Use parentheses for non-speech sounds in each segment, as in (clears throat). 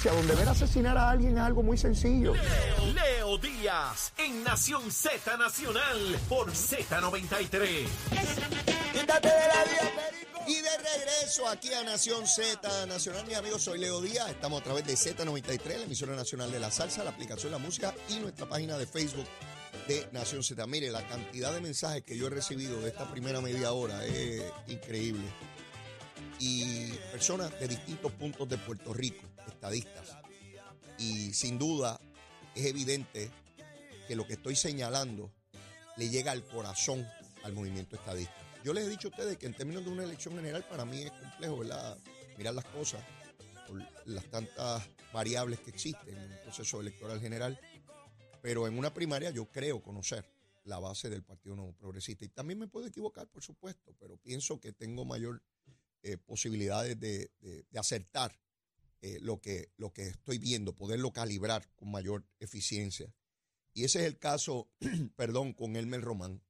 violencia, donde ver asesinar a alguien es algo muy sencillo. Leo, Leo Díaz en Nación Z Nacional por Z93. Quítate de la Perico. Y de regreso aquí a Nación Z Nacional, mis amigos, soy Leo Díaz. Estamos a través de Z93, la emisora nacional de la salsa, la aplicación La Música y nuestra página de Facebook de Nación Z. Mire, la cantidad de mensajes que yo he recibido de esta primera media hora es increíble. Y personas de distintos puntos de Puerto Rico, estadistas. Y sin duda es evidente que lo que estoy señalando le llega al corazón al movimiento estadista. Yo les he dicho a ustedes que en términos de una elección general para mí es complejo. Mirar las cosas por las tantas variables que existen en un proceso electoral general. Pero en una primaria yo creo conocer la base del Partido Nuevo Progresista. Y también me puedo equivocar, por supuesto, pero pienso que tengo mayor eh, posibilidades de, de- de acertar eh, lo, que, lo que estoy viendo, poderlo calibrar con mayor eficiencia. Y ese es el caso, (clears throat) perdón, con Elmer Román.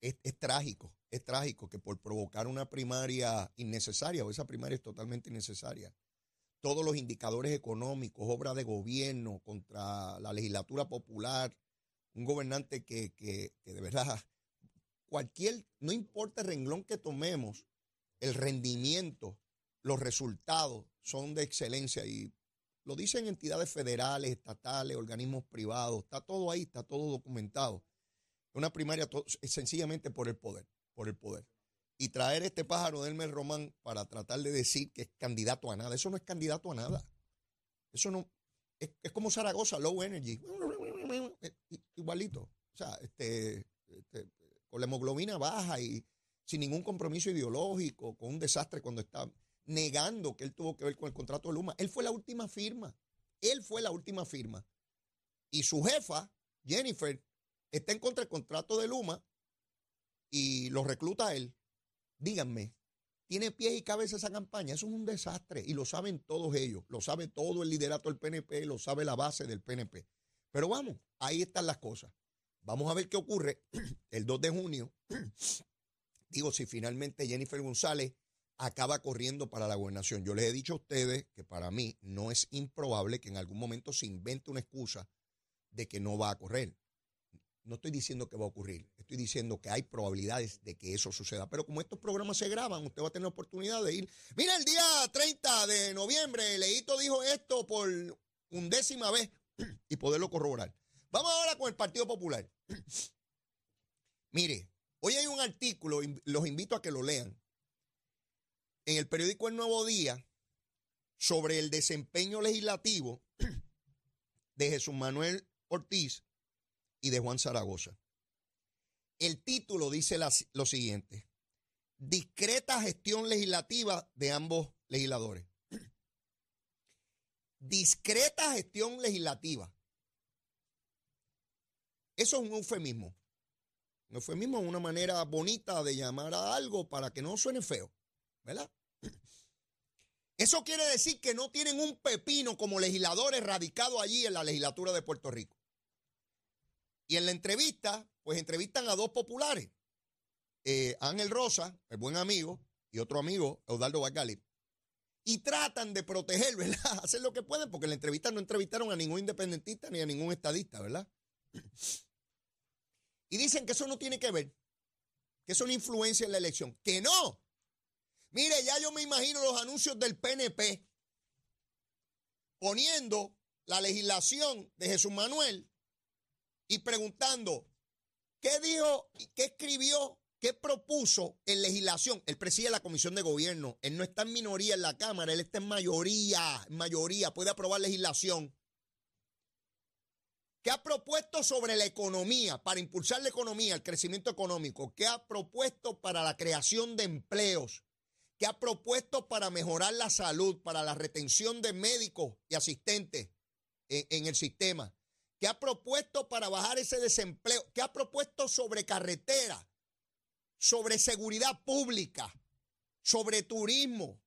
Es, es trágico, es trágico que por provocar una primaria innecesaria, o esa primaria es totalmente innecesaria, todos los indicadores económicos, obra de gobierno contra la legislatura popular, un gobernante que, que, que de verdad, cualquier, no importa el renglón que tomemos, el rendimiento, los resultados son de excelencia y lo dicen entidades federales, estatales, organismos privados, está todo ahí, está todo documentado. Una primaria es sencillamente por el poder, por el poder. Y traer este pájaro de Elmer Román para tratar de decir que es candidato a nada, eso no es candidato a nada. Eso no, es, es como Zaragoza, low energy, igualito. O sea, este, este, con la hemoglobina baja y sin ningún compromiso ideológico, con un desastre cuando está negando que él tuvo que ver con el contrato de Luma. Él fue la última firma. Él fue la última firma. Y su jefa, Jennifer, está en contra del contrato de Luma y lo recluta él. Díganme, ¿tiene pies y cabeza esa campaña? Eso es un desastre y lo saben todos ellos. Lo sabe todo el liderato del PNP, lo sabe la base del PNP. Pero vamos, ahí están las cosas. Vamos a ver qué ocurre (clears throat) el 2 de junio. (clears throat) Digo, si finalmente Jennifer González acaba corriendo para la gobernación. Yo les he dicho a ustedes que para mí no es improbable que en algún momento se invente una excusa de que no va a correr. No estoy diciendo que va a ocurrir, estoy diciendo que hay probabilidades de que eso suceda. Pero como estos programas se graban, usted va a tener la oportunidad de ir. Mira, el día 30 de noviembre, Leito dijo esto por undécima vez (clears throat) y poderlo corroborar. Vamos ahora con el Partido Popular. (clears throat) Mire, hoy hay un artículo, los invito a que lo lean, en el periódico El Nuevo Día sobre el desempeño legislativo (clears throat) de Jesús Manuel Ortiz y de Juan Zaragoza. El título dice lo siguiente, discreta gestión legislativa de ambos legisladores. (clears throat) Discreta gestión legislativa. Eso es un eufemismo. Un eufemismo es una manera bonita de llamar a algo para que no suene feo, ¿verdad? Eso quiere decir que no tienen un pepino como legisladores radicados allí en la legislatura de Puerto Rico. Y en la entrevista, pues entrevistan a dos populares, eh, Ángel Rosa, el buen amigo, y otro amigo, Eudaldo Vargali. Y tratan de proteger, ¿verdad? (laughs) Hacer lo que pueden, porque en la entrevista no entrevistaron a ningún independentista ni a ningún estadista, ¿verdad? Y dicen que eso no tiene que ver, que eso no influencia en la elección. Que no. Mire, ya yo me imagino los anuncios del PNP poniendo la legislación de Jesús Manuel y preguntando qué dijo, qué escribió, qué propuso en legislación. Él preside la comisión de gobierno. Él no está en minoría en la Cámara, él está en mayoría, mayoría, puede aprobar legislación. ¿Qué ha propuesto sobre la economía, para impulsar la economía, el crecimiento económico? ¿Qué ha propuesto para la creación de empleos? ¿Qué ha propuesto para mejorar la salud, para la retención de médicos y asistentes en, el sistema? ¿Qué ha propuesto para bajar ese desempleo? ¿Qué ha propuesto sobre carretera, sobre seguridad pública, sobre turismo,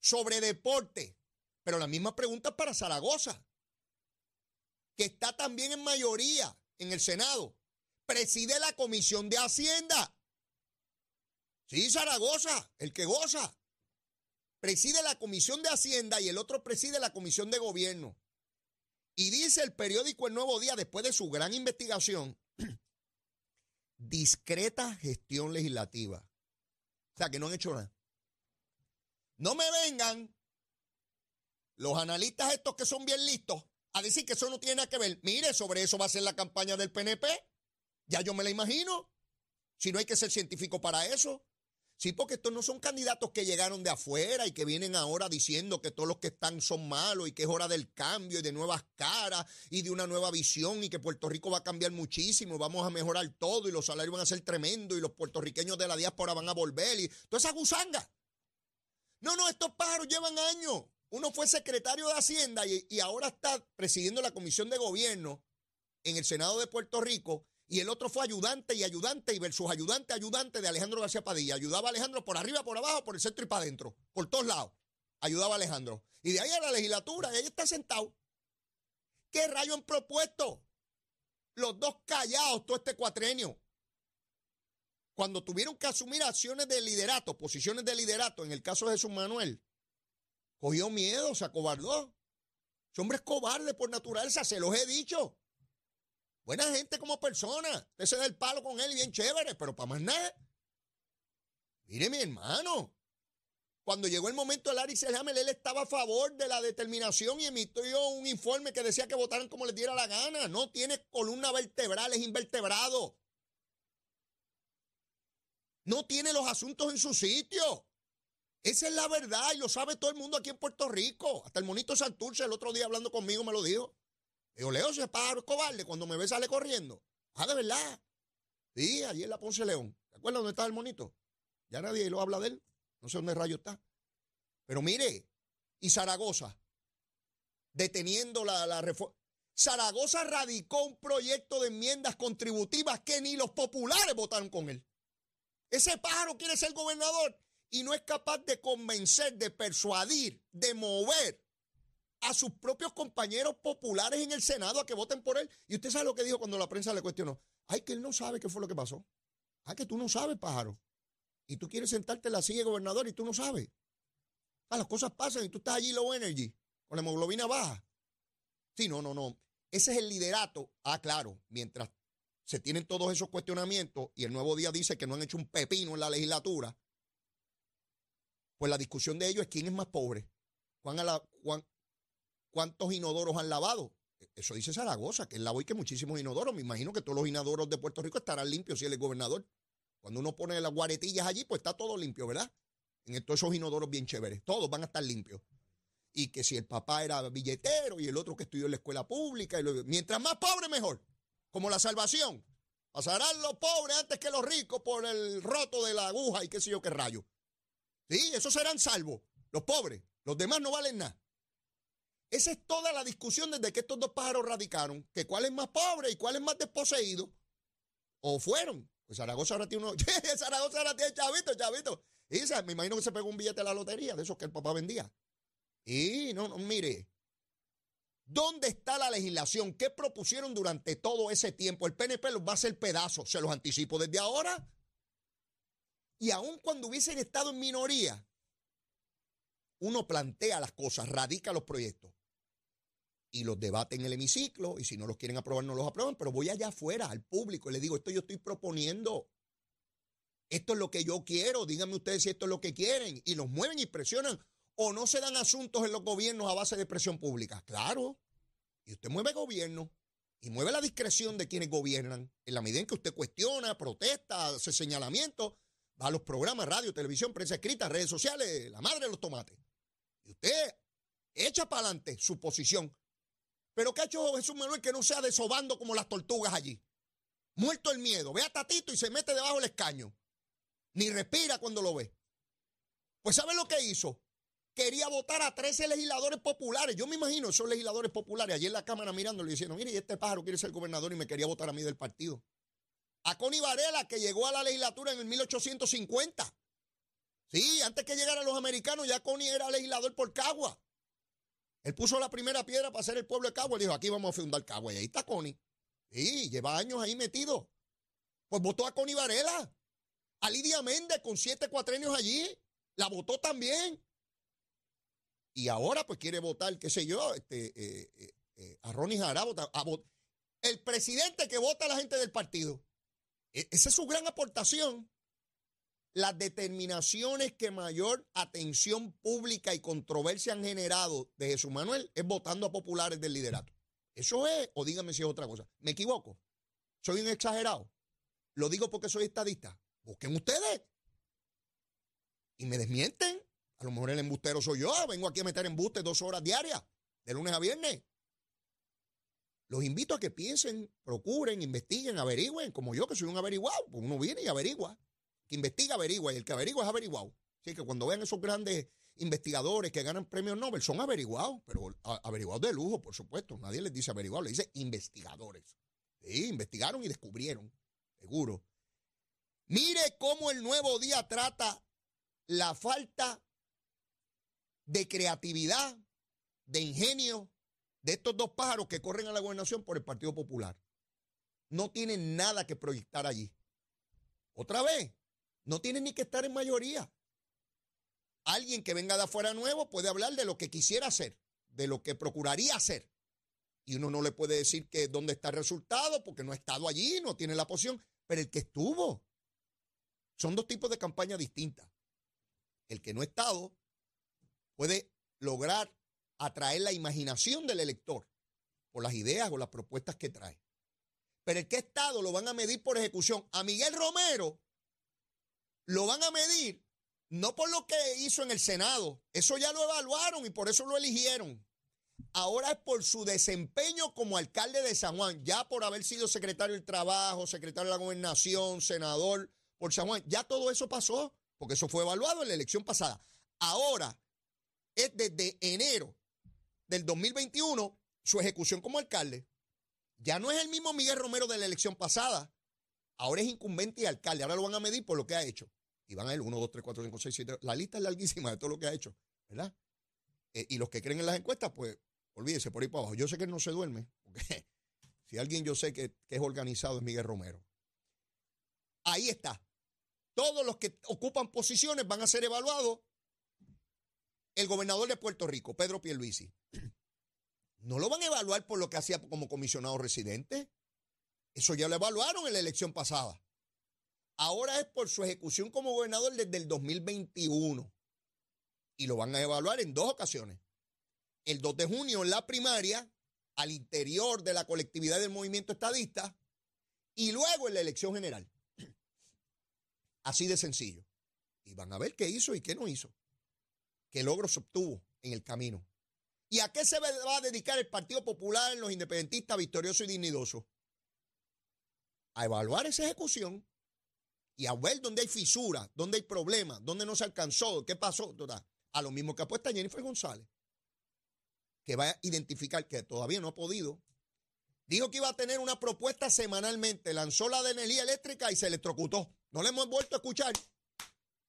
sobre deporte? Pero la misma pregunta es para Zaragoza que está también en mayoría en el Senado, preside la Comisión de Hacienda. Sí, Zaragoza, el que goza. preside la Comisión de Hacienda y el otro preside la Comisión de Gobierno. Y dice el periódico El Nuevo Día, después de su gran investigación, (clears throat) discreta gestión legislativa. O sea, que no han hecho nada. No me vengan los analistas estos que son bien listos a decir que eso no tiene nada que ver. Mire, sobre eso va a ser la campaña del PNP. Ya yo me la imagino. Si no hay que ser científico para eso. Sí, porque estos no son candidatos que llegaron de afuera y que vienen ahora diciendo que todos los que están son malos y que es hora del cambio y de nuevas caras y de una nueva visión y que Puerto Rico va a cambiar muchísimo y vamos a mejorar todo y los salarios van a ser tremendos y los puertorriqueños de la diáspora van a volver y toda esa gusanga. No, no, estos pájaros llevan años. Uno fue secretario de Hacienda y, y ahora está presidiendo la Comisión de Gobierno en el Senado de Puerto Rico y el otro fue ayudante y ayudante y versus ayudante, ayudante de Alejandro García Padilla. Ayudaba a Alejandro por arriba, por abajo, por el centro y para adentro, por todos lados. Ayudaba a Alejandro. Y de ahí a la legislatura, y ahí está sentado. ¿Qué rayo han propuesto? Los dos callados todo este cuatrenio. Cuando tuvieron que asumir acciones de liderato, posiciones de liderato, en el caso de Jesús Manuel, cogió miedo, se acobardó. Ese hombre es cobarde por naturaleza, se los he dicho. Buena gente como persona. Usted se da el palo con él bien chévere, pero para más nada. Mire, mi hermano. Cuando llegó el momento de Larry Selhammer, él estaba a favor de la determinación y emitió un informe que decía que votaran como les diera la gana. No tiene columna vertebral, es invertebrado. No tiene los asuntos en su sitio. Esa es la verdad y lo sabe todo el mundo aquí en Puerto Rico. Hasta el monito Santurce el otro día hablando conmigo me lo dijo. Digo, Leo, ese pájaro cobarde, cuando me ve sale corriendo. Ah, de verdad. Sí, allí en la Ponce León. ¿Te acuerdas dónde está el monito? Ya nadie lo habla de él. No sé dónde rayo está. Pero mire, y Zaragoza, deteniendo la, la reforma. Zaragoza radicó un proyecto de enmiendas contributivas que ni los populares votaron con él. Ese pájaro quiere ser gobernador y no es capaz de convencer, de persuadir, de mover a sus propios compañeros populares en el Senado a que voten por él. Y usted sabe lo que dijo cuando la prensa le cuestionó. Ay, que él no sabe qué fue lo que pasó. Ay, que tú no sabes, pájaro. Y tú quieres sentarte en la silla de gobernador y tú no sabes. Ah, las cosas pasan y tú estás allí low energy, con la hemoglobina baja. Sí, no, no, no. Ese es el liderato. Ah, claro, mientras se tienen todos esos cuestionamientos y el nuevo día dice que no han hecho un pepino en la legislatura, pues la discusión de ellos es quién es más pobre. Juan, a la, ¿Cuántos inodoros han lavado? Eso dice Zaragoza, que él lavó y que muchísimos inodoros. Me imagino que todos los inodoros de Puerto Rico estarán limpios si él es gobernador. Cuando uno pone las guaretillas allí, pues está todo limpio, ¿verdad? En todos esos inodoros bien chéveres. Todos van a estar limpios. Y que si el papá era billetero y el otro que estudió en la escuela pública. mientras más pobre, mejor. Como la salvación. Pasarán los pobres antes que los ricos por el roto de la aguja y qué sé yo qué rayo. Sí, esos serán salvos. Los pobres. Los demás no valen nada. Esa es toda la discusión desde que estos dos pájaros radicaron, que cuál es más pobre y cuál es más desposeído. O fueron. Pues Zaragoza ahora tiene uno. (laughs) Zaragoza ahora tiene chavito, chavito. Y me imagino que se pegó un billete a la lotería, de esos que el papá vendía. Y no, no, mire. ¿Dónde está la legislación? ¿Qué propusieron durante todo ese tiempo? El PNP los va a hacer pedazos, se los anticipo desde ahora. Y aun cuando hubiesen estado en minoría, uno plantea las cosas, radica los proyectos y los debate en el hemiciclo y si no los quieren aprobar no los aprueban, pero voy allá afuera al público y le digo, esto yo estoy proponiendo, esto es lo que yo quiero, díganme ustedes si esto es lo que quieren y los mueven y presionan o no se dan asuntos en los gobiernos a base de presión pública, claro, y usted mueve gobierno y mueve la discreción de quienes gobiernan en la medida en que usted cuestiona, protesta, hace señalamientos, va a los programas, radio, televisión, prensa escrita, redes sociales, la madre de los tomates. Y usted echa para adelante su posición pero ¿qué ha hecho Jesús Manuel que no sea desobando como las tortugas allí? Muerto el miedo. Ve a Tatito y se mete debajo del escaño. Ni respira cuando lo ve. Pues ¿sabe lo que hizo? Quería votar a 13 legisladores populares. Yo me imagino esos legisladores populares allí en la Cámara mirándole y diciendo, mire, este pájaro quiere ser gobernador y me quería votar a mí del partido. A Connie Varela, que llegó a la legislatura en el 1850. Sí, antes que llegaran los americanos, ya Connie era legislador por Cagua. Él puso la primera piedra para hacer el pueblo de Cagua y dijo, aquí vamos a fundar Cagua. Y ahí está Connie. Sí, lleva años ahí metido. Pues votó a Connie Varela. A Lidia Méndez con siete cuatrenios allí. La votó también. Y ahora pues quiere votar, qué sé yo, este, eh, eh, eh, a Ronnie Jarabo. el presidente que vota a la gente del partido. E- esa es su gran aportación. Las determinaciones que mayor atención pública y controversia han generado de Jesús Manuel es votando a populares del liderato. Eso es, o dígame si es otra cosa. ¿Me equivoco? ¿Soy un exagerado? ¿Lo digo porque soy estadista? Busquen ustedes. Y me desmienten. A lo mejor el embustero soy yo. Vengo aquí a meter embustes dos horas diarias, de lunes a viernes. Los invito a que piensen, procuren, investiguen, averigüen, como yo que soy un averiguado. Pues uno viene y averigua. Que investiga, averigua. Y el que averigua es averiguado. Así que cuando vean esos grandes investigadores que ganan premios Nobel, son averiguados, pero averiguados de lujo, por supuesto. Nadie les dice averiguados, les dice investigadores. Sí, investigaron y descubrieron, seguro. Mire cómo el nuevo día trata la falta de creatividad, de ingenio de estos dos pájaros que corren a la gobernación por el Partido Popular. No tienen nada que proyectar allí. Otra vez, no tienen ni que estar en mayoría. Alguien que venga de afuera nuevo puede hablar de lo que quisiera hacer, de lo que procuraría hacer. Y uno no le puede decir que dónde está el resultado porque no ha estado allí, no tiene la posición. Pero el que estuvo, son dos tipos de campaña distintas. El que no ha estado puede lograr atraer la imaginación del elector por las ideas o las propuestas que trae. Pero el que ha estado lo van a medir por ejecución. A Miguel Romero lo van a medir no por lo que hizo en el Senado. Eso ya lo evaluaron y por eso lo eligieron. Ahora es por su desempeño como alcalde de San Juan, ya por haber sido secretario del Trabajo, secretario de la Gobernación, senador por San Juan. Ya todo eso pasó, porque eso fue evaluado en la elección pasada. Ahora es desde enero del 2021 su ejecución como alcalde. Ya no es el mismo Miguel Romero de la elección pasada. Ahora es incumbente y alcalde. Ahora lo van a medir por lo que ha hecho. Y van a ir 1, 2, 3, 4, 5, 6, 7. La lista es larguísima de todo lo que ha hecho, ¿verdad? Eh, y los que creen en las encuestas, pues olvídese por ahí para abajo. Yo sé que él no se duerme, porque (laughs) si alguien yo sé que, que es organizado es Miguel Romero. Ahí está. Todos los que ocupan posiciones van a ser evaluados. El gobernador de Puerto Rico, Pedro Pierluisi, (clears throat) no lo van a evaluar por lo que hacía como comisionado residente. Eso ya lo evaluaron en la elección pasada. Ahora es por su ejecución como gobernador desde el 2021. Y lo van a evaluar en dos ocasiones. El 2 de junio en la primaria, al interior de la colectividad del movimiento estadista, y luego en la elección general. (clears throat) Así de sencillo. Y van a ver qué hizo y qué no hizo. Qué logros obtuvo en el camino. ¿Y a qué se va a dedicar el Partido Popular, los independentistas victoriosos y dignidosos? A evaluar esa ejecución y a ver dónde hay fisuras, dónde hay problemas, dónde no se alcanzó, qué pasó. A lo mismo que apuesta Jennifer González, que va a identificar que todavía no ha podido. Dijo que iba a tener una propuesta semanalmente, lanzó la de energía eléctrica y se electrocutó. No le hemos vuelto a escuchar.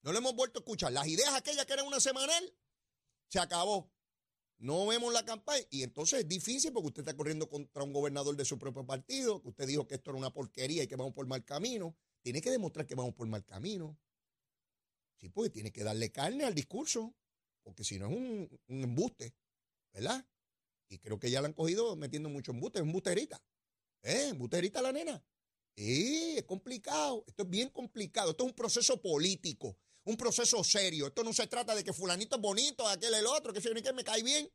No le hemos vuelto a escuchar. Las ideas aquellas que eran una semanal, se acabó. No vemos la campaña. Y entonces es difícil porque usted está corriendo contra un gobernador de su propio partido, que usted dijo que esto era una porquería y que vamos por mal camino. Tiene que demostrar que vamos por mal camino. Sí, pues tiene que darle carne al discurso, porque si no es un, embuste, ¿verdad? Y creo que ya la han cogido metiendo mucho embuste, es embusterita. ¿Eh? Embusterita la nena. Sí, es complicado. Esto es bien complicado. Esto es un proceso político, un proceso serio. Esto no se trata de que fulanito es bonito, aquel el otro, que se que me cae bien.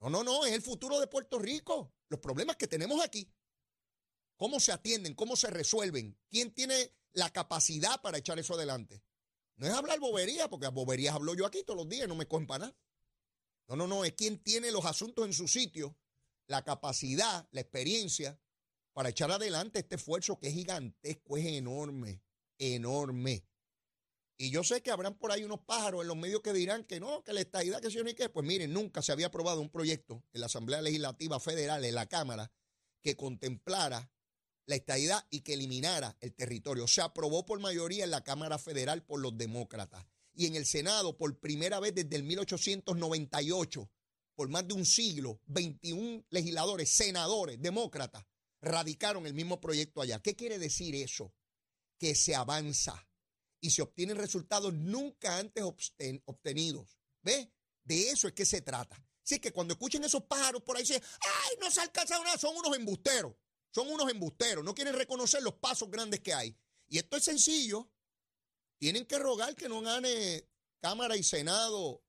No, no, no, es el futuro de Puerto Rico. Los problemas que tenemos aquí. ¿Cómo se atienden? ¿Cómo se resuelven? ¿Quién tiene la capacidad para echar eso adelante? No es hablar bobería, porque boberías hablo yo aquí todos los días no me cogen para nada. No, no, no, es quien tiene los asuntos en su sitio, la capacidad, la experiencia para echar adelante este esfuerzo que es gigantesco, es enorme, enorme. Y yo sé que habrán por ahí unos pájaros en los medios que dirán que no, que la estadidad, que si ni qué. Pues miren, nunca se había aprobado un proyecto en la Asamblea Legislativa Federal, en la Cámara, que contemplara la estadidad y que eliminara el territorio. Se aprobó por mayoría en la Cámara Federal por los demócratas y en el Senado por primera vez desde el 1898, por más de un siglo, 21 legisladores, senadores, demócratas, radicaron el mismo proyecto allá. ¿Qué quiere decir eso? Que se avanza y se obtienen resultados nunca antes obten- obtenidos. ¿Ves? De eso es que se trata. Así que cuando escuchen esos pájaros por ahí, dicen, ay, no se ha alcanzado nada, son unos embusteros. Son unos embusteros, no quieren reconocer los pasos grandes que hay. Y esto es sencillo. Tienen que rogar que no gane Cámara y Senado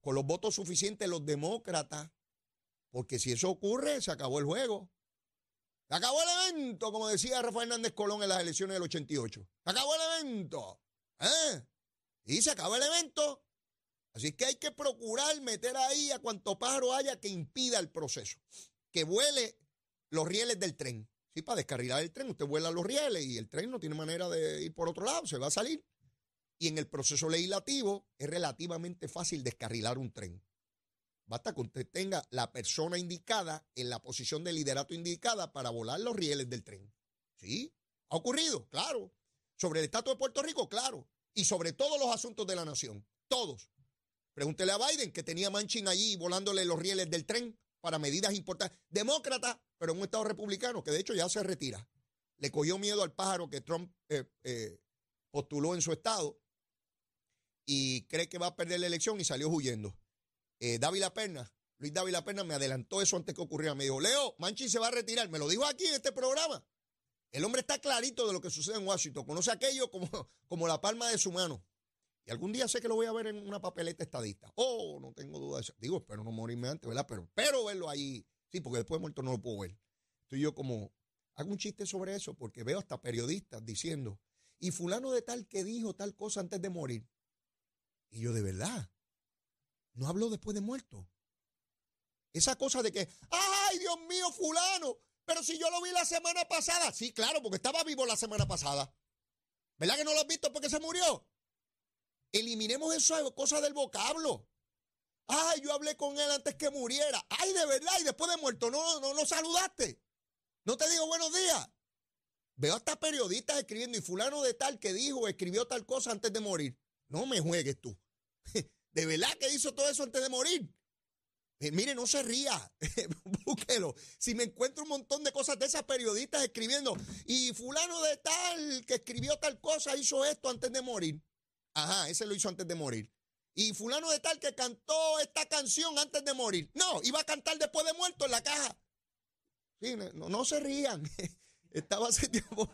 con los votos suficientes los demócratas, porque si eso ocurre, se acabó el juego. Se acabó el evento, como decía Rafael Hernández Colón en las elecciones del 88. Se acabó el evento. ¿Eh? Y se acabó el evento. Así que hay que procurar meter ahí a cuanto pájaro haya que impida el proceso. Que vuele los rieles del tren. Sí, para descarrilar el tren, usted vuela los rieles y el tren no tiene manera de ir por otro lado, se va a salir. Y en el proceso legislativo es relativamente fácil descarrilar un tren. Basta que usted tenga la persona indicada en la posición de liderato indicada para volar los rieles del tren. ¿Sí? ¿Ha ocurrido? Claro. Sobre el estatus de Puerto Rico, claro. Y sobre todos los asuntos de la nación. Todos. Pregúntele a Biden que tenía Manchin allí volándole los rieles del tren para medidas importantes. Demócrata, pero en un estado republicano, que de hecho ya se retira. Le cogió miedo al pájaro que Trump eh, eh, postuló en su estado y cree que va a perder la elección y salió huyendo. Eh, Dávila Perna, Luis Dávila Perna me adelantó eso antes que ocurriera. Me dijo, Leo, Manchin se va a retirar. Me lo dijo aquí en este programa. El hombre está clarito de lo que sucede en Washington. Conoce aquello como, como la palma de su mano. Y algún día sé que lo voy a ver en una papeleta estadista. Oh, no tengo duda de eso. Digo, espero no morirme antes, ¿verdad? Pero, pero verlo ahí. Sí, porque después de muerto no lo puedo ver. Estoy yo como, hago un chiste sobre eso, porque veo hasta periodistas diciendo, y fulano de tal que dijo tal cosa antes de morir. Y yo, de verdad, no habló después de muerto. Esa cosa de que, ay, Dios mío, fulano, pero si yo lo vi la semana pasada. Sí, claro, porque estaba vivo la semana pasada. ¿Verdad que no lo has visto porque se murió? Eliminemos eso, cosas del vocablo. Ay, yo hablé con él antes que muriera. Ay, de verdad, y después de muerto, no, no, no saludaste. No te digo buenos días. Veo hasta periodistas escribiendo y fulano de tal que dijo, escribió tal cosa antes de morir. No me juegues tú. (laughs) De verdad que hizo todo eso antes de morir. Eh, mire, no se ría, (laughs) búsquelo. Si me encuentro un montón de cosas de esas periodistas escribiendo, y fulano de tal que escribió tal cosa hizo esto antes de morir. Ajá, ese lo hizo antes de morir. Y fulano de tal que cantó esta canción antes de morir. No, iba a cantar después de muerto en la caja. Sí, no, no se rían. (laughs) Estaba hace (laughs) tiempo,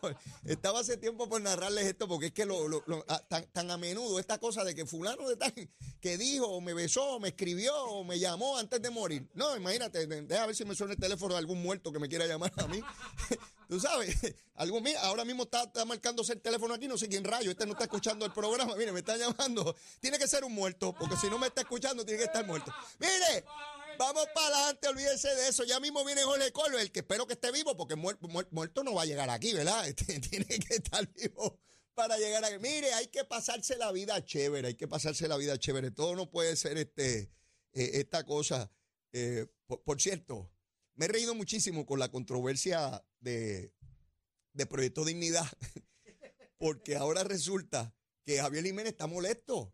estaba hace tiempo por narrarles esto, porque es que lo, ah, tan, a menudo esta cosa de que fulano de tal que dijo, o me besó, o me escribió, o me llamó antes de morir. No, imagínate, deja ver si me suena el teléfono de algún muerto que me quiera llamar a mí. (laughs) Tú sabes, (laughs) algún, ahora mismo está, está, marcándose el teléfono aquí, no sé quién rayo, este no está escuchando el programa, mire, me está llamando. Tiene que ser un muerto, porque si no me está escuchando, tiene que estar muerto. Mire, Vamos para adelante, olvídense de eso. Ya mismo viene Jorge Colo, el que espero que esté vivo, porque muerto, no va a llegar aquí, ¿verdad? (laughs) Este, tiene que estar vivo para llegar aquí. Mire, hay que pasarse la vida chévere, hay que pasarse la vida chévere. Todo no puede ser este, eh, esta cosa. Eh, por, cierto, me he reído muchísimo con la controversia de, de Proyecto Dignidad, (laughs) porque ahora resulta que Javier Jiménez está molesto.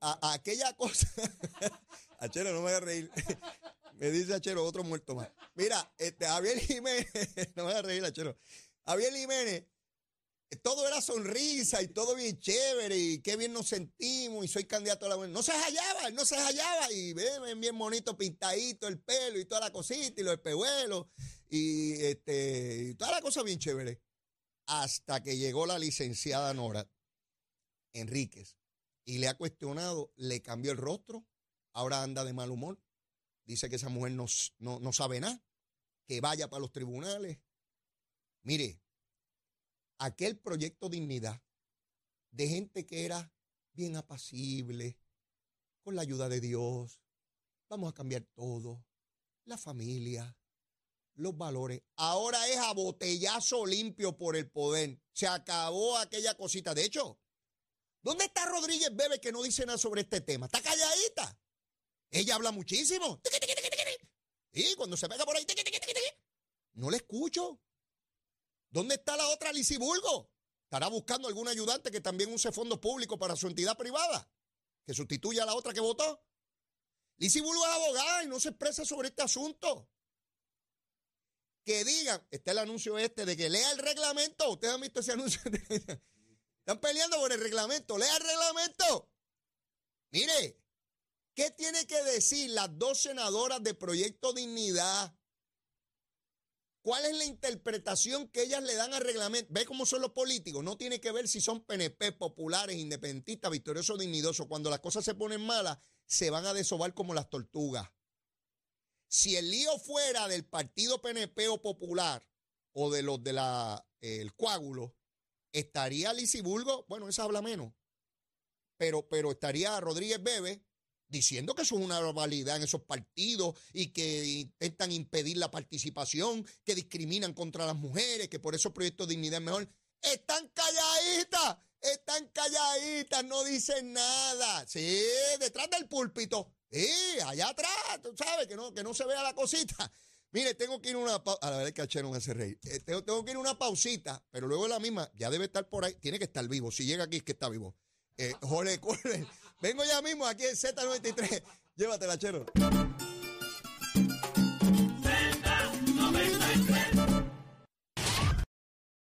a aquella cosa. (laughs) Achero, no me voy a reír. (laughs) me dice Achero, otro muerto más. Mira, este, Javier Jiménez, (laughs) no me voy a reír, Achero. Javier Jiménez, todo era sonrisa y todo bien chévere y qué bien nos sentimos y soy candidato a la buena. No se hallaba, no se hallaba y ven bien bonito, pintadito el pelo y toda la cosita y los espejuelos y, este, y toda la cosa bien chévere. Hasta que llegó la licenciada Nora Enríquez y le ha cuestionado, le cambió el rostro, ahora anda de mal humor. Dice que esa mujer no, no, sabe nada, que vaya para los tribunales. Mire, aquel proyecto Dignidad de gente que era bien apacible, con la ayuda de Dios, vamos a cambiar todo, la familia, los valores. Ahora es a botellazo limpio por el poder. Se acabó aquella cosita. De hecho, ¿dónde está Rodríguez Bebe que no dice nada sobre este tema? Está calladita. Ella habla muchísimo. Y cuando se pega por ahí, no le escucho. ¿Dónde está la otra Lisiburgo? Estará buscando algún ayudante que también use fondos públicos para su entidad privada, que sustituya a la otra que votó. Lisiburgo es abogada y no se expresa sobre este asunto. Que digan, está el anuncio este de que lea el reglamento. Ustedes han visto ese anuncio. (laughs) Están peleando por el reglamento. Lea el reglamento. Mire, ¿Qué tiene que decir las dos senadoras de Proyecto Dignidad? ¿Cuál es la interpretación que ellas le dan al reglamento? ¿Ve cómo son los políticos? No tiene que ver si son PNP, populares, independentistas, victoriosos, dignidosos. Cuando las cosas se ponen malas, se van a desovar como las tortugas. Si el lío fuera del partido PNP o popular o de los del el coágulo, estaría Lisiburgo, bueno, esa habla menos, pero, pero estaría Rodríguez Bebe diciendo que eso es una barbaridad en esos partidos y que intentan impedir la participación, que discriminan contra las mujeres, que por eso Proyecto Dignidad es mejor. Están calladitas, están calladitas, no dicen nada. Sí, detrás del púlpito. Sí, allá atrás, tú sabes, que no, que no se vea la cosita. Mire, tengo que ir una A la verdad que no hace reír. Eh, tengo, tengo, que ir una pausita, pero luego la misma, ya debe estar por ahí, tiene que estar vivo. Si llega aquí es que está vivo. Eh, Jorge, Vengo ya mismo aquí en Z93. Llévatela, chero.